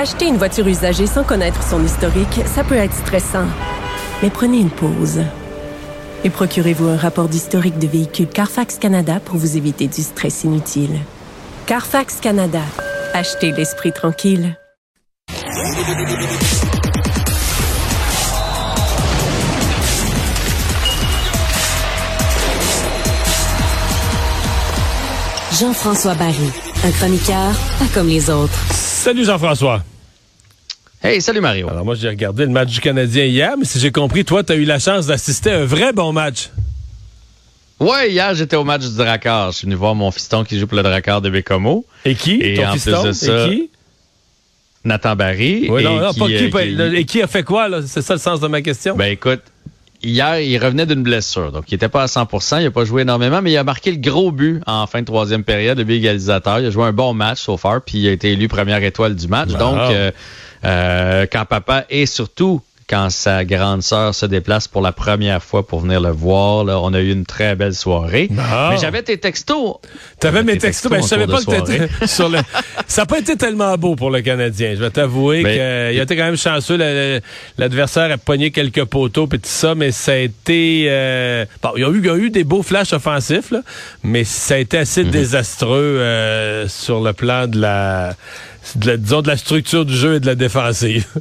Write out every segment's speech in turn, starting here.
Acheter une voiture usagée sans connaître son historique, ça peut être stressant. Mais prenez une pause. Et procurez-vous un rapport d'historique de véhicule Carfax Canada pour vous éviter du stress inutile. Carfax Canada. Achetez l'esprit tranquille. Jean-François Barry, un chroniqueur pas comme les autres. Salut Jean-François. Hey, salut Mario. Alors moi j'ai regardé le match du Canadien hier, mais si j'ai compris, toi tu as eu la chance d'assister à un vrai bon match. Ouais, hier j'étais au match du Drakkar. Je suis venu voir mon fiston qui joue pour le Drakkar de Bécomo. Et qui? Et Ton en fiston? plus de ça, Et qui? Pas Barry. Oui, et non, non, pas qui, euh, qui- et qui a fait quoi, là? C'est ça le sens de ma question? Ben écoute, hier il revenait d'une blessure, donc il était pas à 100%, il a pas joué énormément, mais il a marqué le gros but en fin de troisième période, le but égalisateur. Il a joué un bon match so far, puis il a été élu première étoile du match. Wow. Donc euh, euh, quand papa et surtout quand sa grande sœur se déplace pour la première fois pour venir le voir, là, on a eu une très belle soirée. Bon. Mais j'avais tes textos. T'avais mes textos, textos ben, je savais pas que t'étais sur le. Ça n'a pas été tellement beau pour le Canadien. Je vais t'avouer Mais- qu'il a été quand même chanceux. L'adversaire a pogné quelques poteaux et tout ça, mais ça a été. euh, Bon, il y, a eu, il y a eu des beaux flashs offensifs, là, mais ça a été assez Mhm. désastreux euh, sur le plan de la, de la- disons, de la structure du jeu et de la défensive.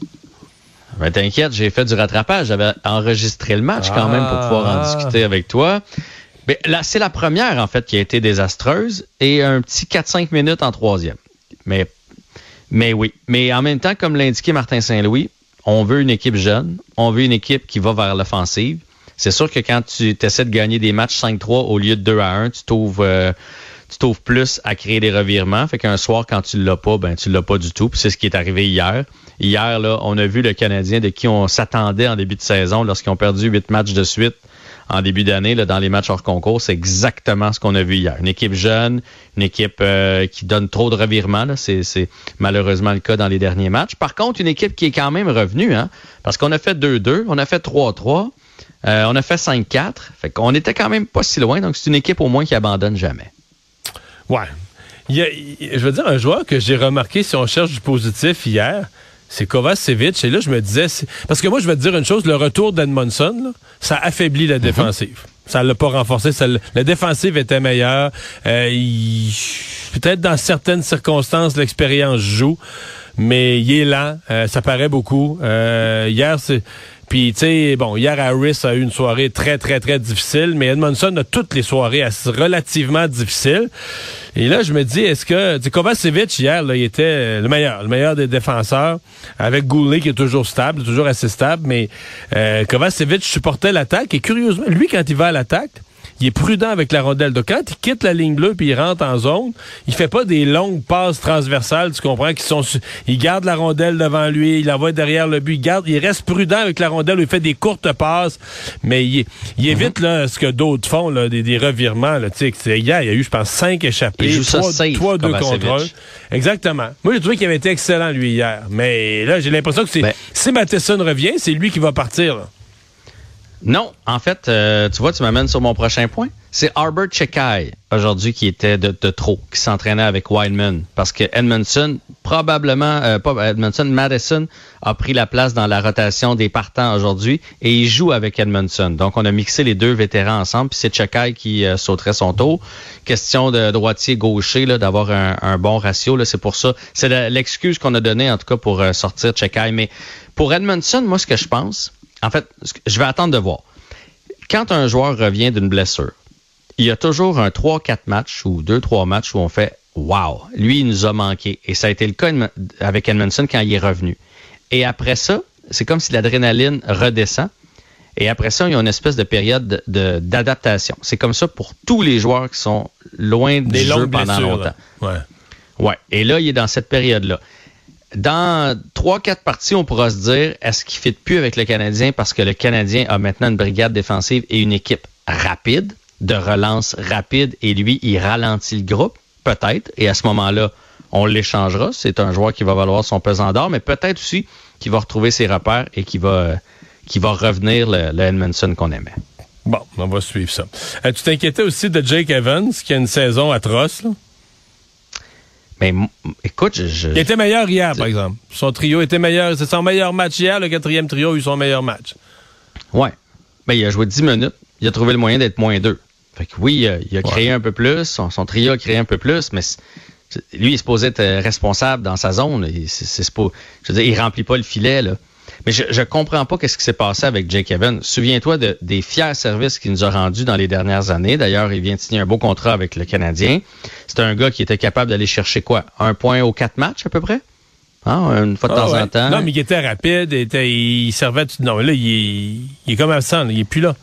Ben, t'inquiète, j'ai fait du rattrapage. J'avais enregistré le match quand même pour pouvoir en Ah. discuter avec toi. Mais là, c'est la première, en fait, qui a été désastreuse et un petit 4-5 minutes en troisième. Mais, mais oui. Mais en même temps, comme l'a indiqué Martin Saint-Louis, on veut une équipe jeune. On veut une équipe qui va vers l'offensive. C'est sûr que quand tu essaies de gagner des matchs 5-3 au lieu de 2 à 1, tu t'ouvres, euh, tu t'ouvres plus à créer des revirements. Fait qu'un soir, quand tu l'as pas, ben, tu l'as pas du tout. Puis c'est ce qui est arrivé hier. Hier, on a vu le Canadien de qui on s'attendait en début de saison lorsqu'ils ont perdu huit matchs de suite en début d'année dans les matchs hors concours. C'est exactement ce qu'on a vu hier. Une équipe jeune, une équipe euh, qui donne trop de revirements. C'est, malheureusement le cas dans les derniers matchs. Par contre, une équipe qui est quand même revenue, hein, parce qu'on a fait 2-2, on a fait 3-3, euh, on a fait 5-4. Fait qu'on était quand même pas si loin. Donc, c'est une équipe au moins qui abandonne jamais. Ouais. Je veux dire, un joueur que j'ai remarqué, si on cherche du positif hier, c'est Kovacevic. Et là, je me disais, parce que moi, je vais te dire une chose, le retour d'Edmondson, ça affaiblit la défensive. Ça l'a pas renforcé. ça l'a- défensive était meilleure. Euh, Peut-être dans certaines circonstances, l'expérience joue, mais il est lent. Euh, ça paraît beaucoup. Euh, hier, c'est... Puis, tu sais, bon, hier, Harris a eu une soirée très, très, très difficile, mais Edmondson a toutes les soirées relativement difficiles. Et là, je me dis, est-ce que... Kovacevic, hier, là, il était le meilleur, le meilleur des défenseurs, avec Goulet qui est toujours stable, toujours assez stable, mais euh, Kovacevic supportait l'attaque, et curieusement, lui, quand il va à l'attaque, il est prudent avec la rondelle. Donc, quand il quitte la ligne bleue puis il rentre en zone, il fait pas des longues passes transversales, tu comprends, qui sont, il garde la rondelle devant lui, il la voit derrière le but, il garde, il reste prudent avec la rondelle, il fait des courtes passes, mais il, il évite, là, ce que d'autres font, là, des, des revirements, là, tu sais, hier, il y a eu, je pense, cinq échappés, trois, safe, trois deux contre un. Exactement. Moi, j'ai trouvé qu'il avait été excellent, lui, hier. Mais là, j'ai l'impression que c'est, Ben- si Matheson revient, c'est lui qui va partir, là. Non, en fait, euh, tu vois, tu m'amènes sur mon prochain point. C'est Arbor Chekai, aujourd'hui, qui était de, trop, qui s'entraînait avec Wildman. Parce que Edmondson, probablement, euh, pas Edmondson, Madison a pris la place dans la rotation des partants aujourd'hui et il joue avec Edmondson. Donc, on a mixé les deux vétérans ensemble, puis c'est Chekai qui euh, sauterait son tour. Question de droitier-gaucher, d'avoir un, bon ratio, c'est pour ça. C'est l'excuse qu'on a donnée, en tout cas, pour euh, sortir Chekai. Mais pour Edmondson, moi, ce que je pense, en fait, je vais attendre de voir. Quand un joueur revient d'une blessure, il y a toujours un 3-4 matchs ou 2-3 matchs où on fait Wow, lui, il nous a manqué. Et ça a été le cas avec Edmondson quand il est revenu. Et après ça, c'est comme si l'adrénaline redescend. Et après ça, il y a une espèce de période de- de- d'adaptation. c'est comme ça pour tous les joueurs qui sont loin du Des jeu pendant longtemps. là. Ouais. Ouais. Et là, il est dans cette période-là. Dans trois, quatre parties, on pourra se dire, est-ce qu'il ne fit plus avec le Canadien parce que le Canadien a maintenant une brigade défensive et une équipe rapide, de relance rapide, et lui, il ralentit le groupe? Peut-être. Et à ce moment-là, on l'échangera. C'est un joueur qui va valoir son pesant d'or, mais peut-être aussi qu'il va retrouver ses repères et qui va revenir le, le Edmondson qu'on aimait. Bon, on va suivre ça. Euh, tu t'inquiétais aussi de Jake Evans, qui a une saison atroce, là? Mais écoute, je, Il était meilleur hier, par exemple. Son trio était meilleur. C'est son meilleur match hier. Le quatrième trio a eu son meilleur match. Ouais. Mais il a joué 10 minutes. Il a trouvé le moyen d'être moins deux. Fait que oui, il a, créé un peu plus. Son, trio a créé un peu plus, mais lui, il est supposé être euh, responsable dans sa zone. C'est, pas, je veux dire, il remplit pas le filet, là. Mais je, je comprends pas qu'est-ce qui s'est passé avec Jake Evans. Souviens-toi de, des fiers services qu'il nous a rendus dans les dernières années. D'ailleurs, il vient de signer un beau contrat avec le Canadien. C'est un gars qui était capable d'aller chercher quoi? Un point aux quatre matchs, à peu près? Hein? Une fois de ah temps en temps. Non, mais il était rapide, il, était, il servait... Non, là, il est, comme absent, il est plus là.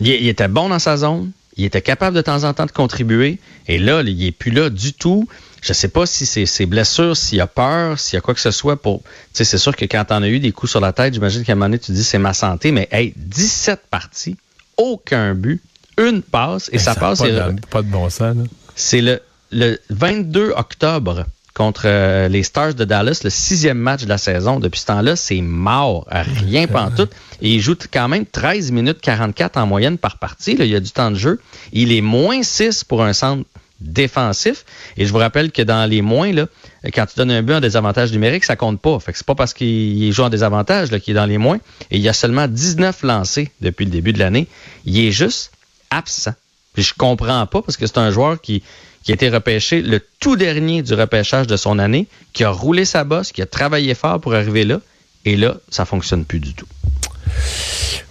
Il, il, était bon dans sa zone. Il était capable de temps en temps de contribuer. Et là, il est plus là du tout. Je sais pas si c'est ses blessures, s'il a peur, s'il y a quoi que ce soit pour. Tu sais, c'est sûr que quand t'en as eu des coups sur la tête, j'imagine qu'à un moment donné, tu dis c'est ma santé, mais hey, 17 parties, aucun but, une passe, et ça, passe. Pas, de, pas de bon sens, C'est le, le 22 octobre contre euh, les Stars de Dallas, le sixième match de la saison. Depuis ce temps-là, c'est mort, rien tout. Et il joue quand même 13 minutes 44 en moyenne par partie. Là, il y a du temps de jeu. Il est moins 6 pour un centre défensif. Et je vous rappelle que dans les moins, là, quand tu donnes un but en désavantage numérique, ça compte pas. Fait que c'est pas parce qu'il joue en désavantage qu'il est dans les moins. Et il y a seulement 19 lancés depuis le début de l'année. Il est juste absent. Puis je comprends pas parce que c'est un joueur qui, qui a été repêché le tout dernier du repêchage de son année, qui a roulé sa bosse, qui a travaillé fort pour arriver là. Et là, ça fonctionne plus du tout.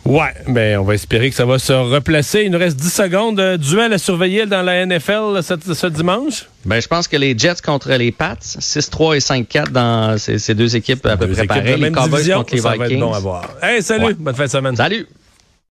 Ouais, ben on va espérer que ça va se replacer. Il nous reste 10 secondes. Euh, duel à surveiller dans la NFL ce, dimanche? Ben je pense que les Jets contre les Pats, 6-3 et 5-4 dans ces, deux équipes à peu près pareilles. Les Cowboys contre les Vikings. Ça va être bon à voir. Hey, salut, bonne fin de semaine. Salut.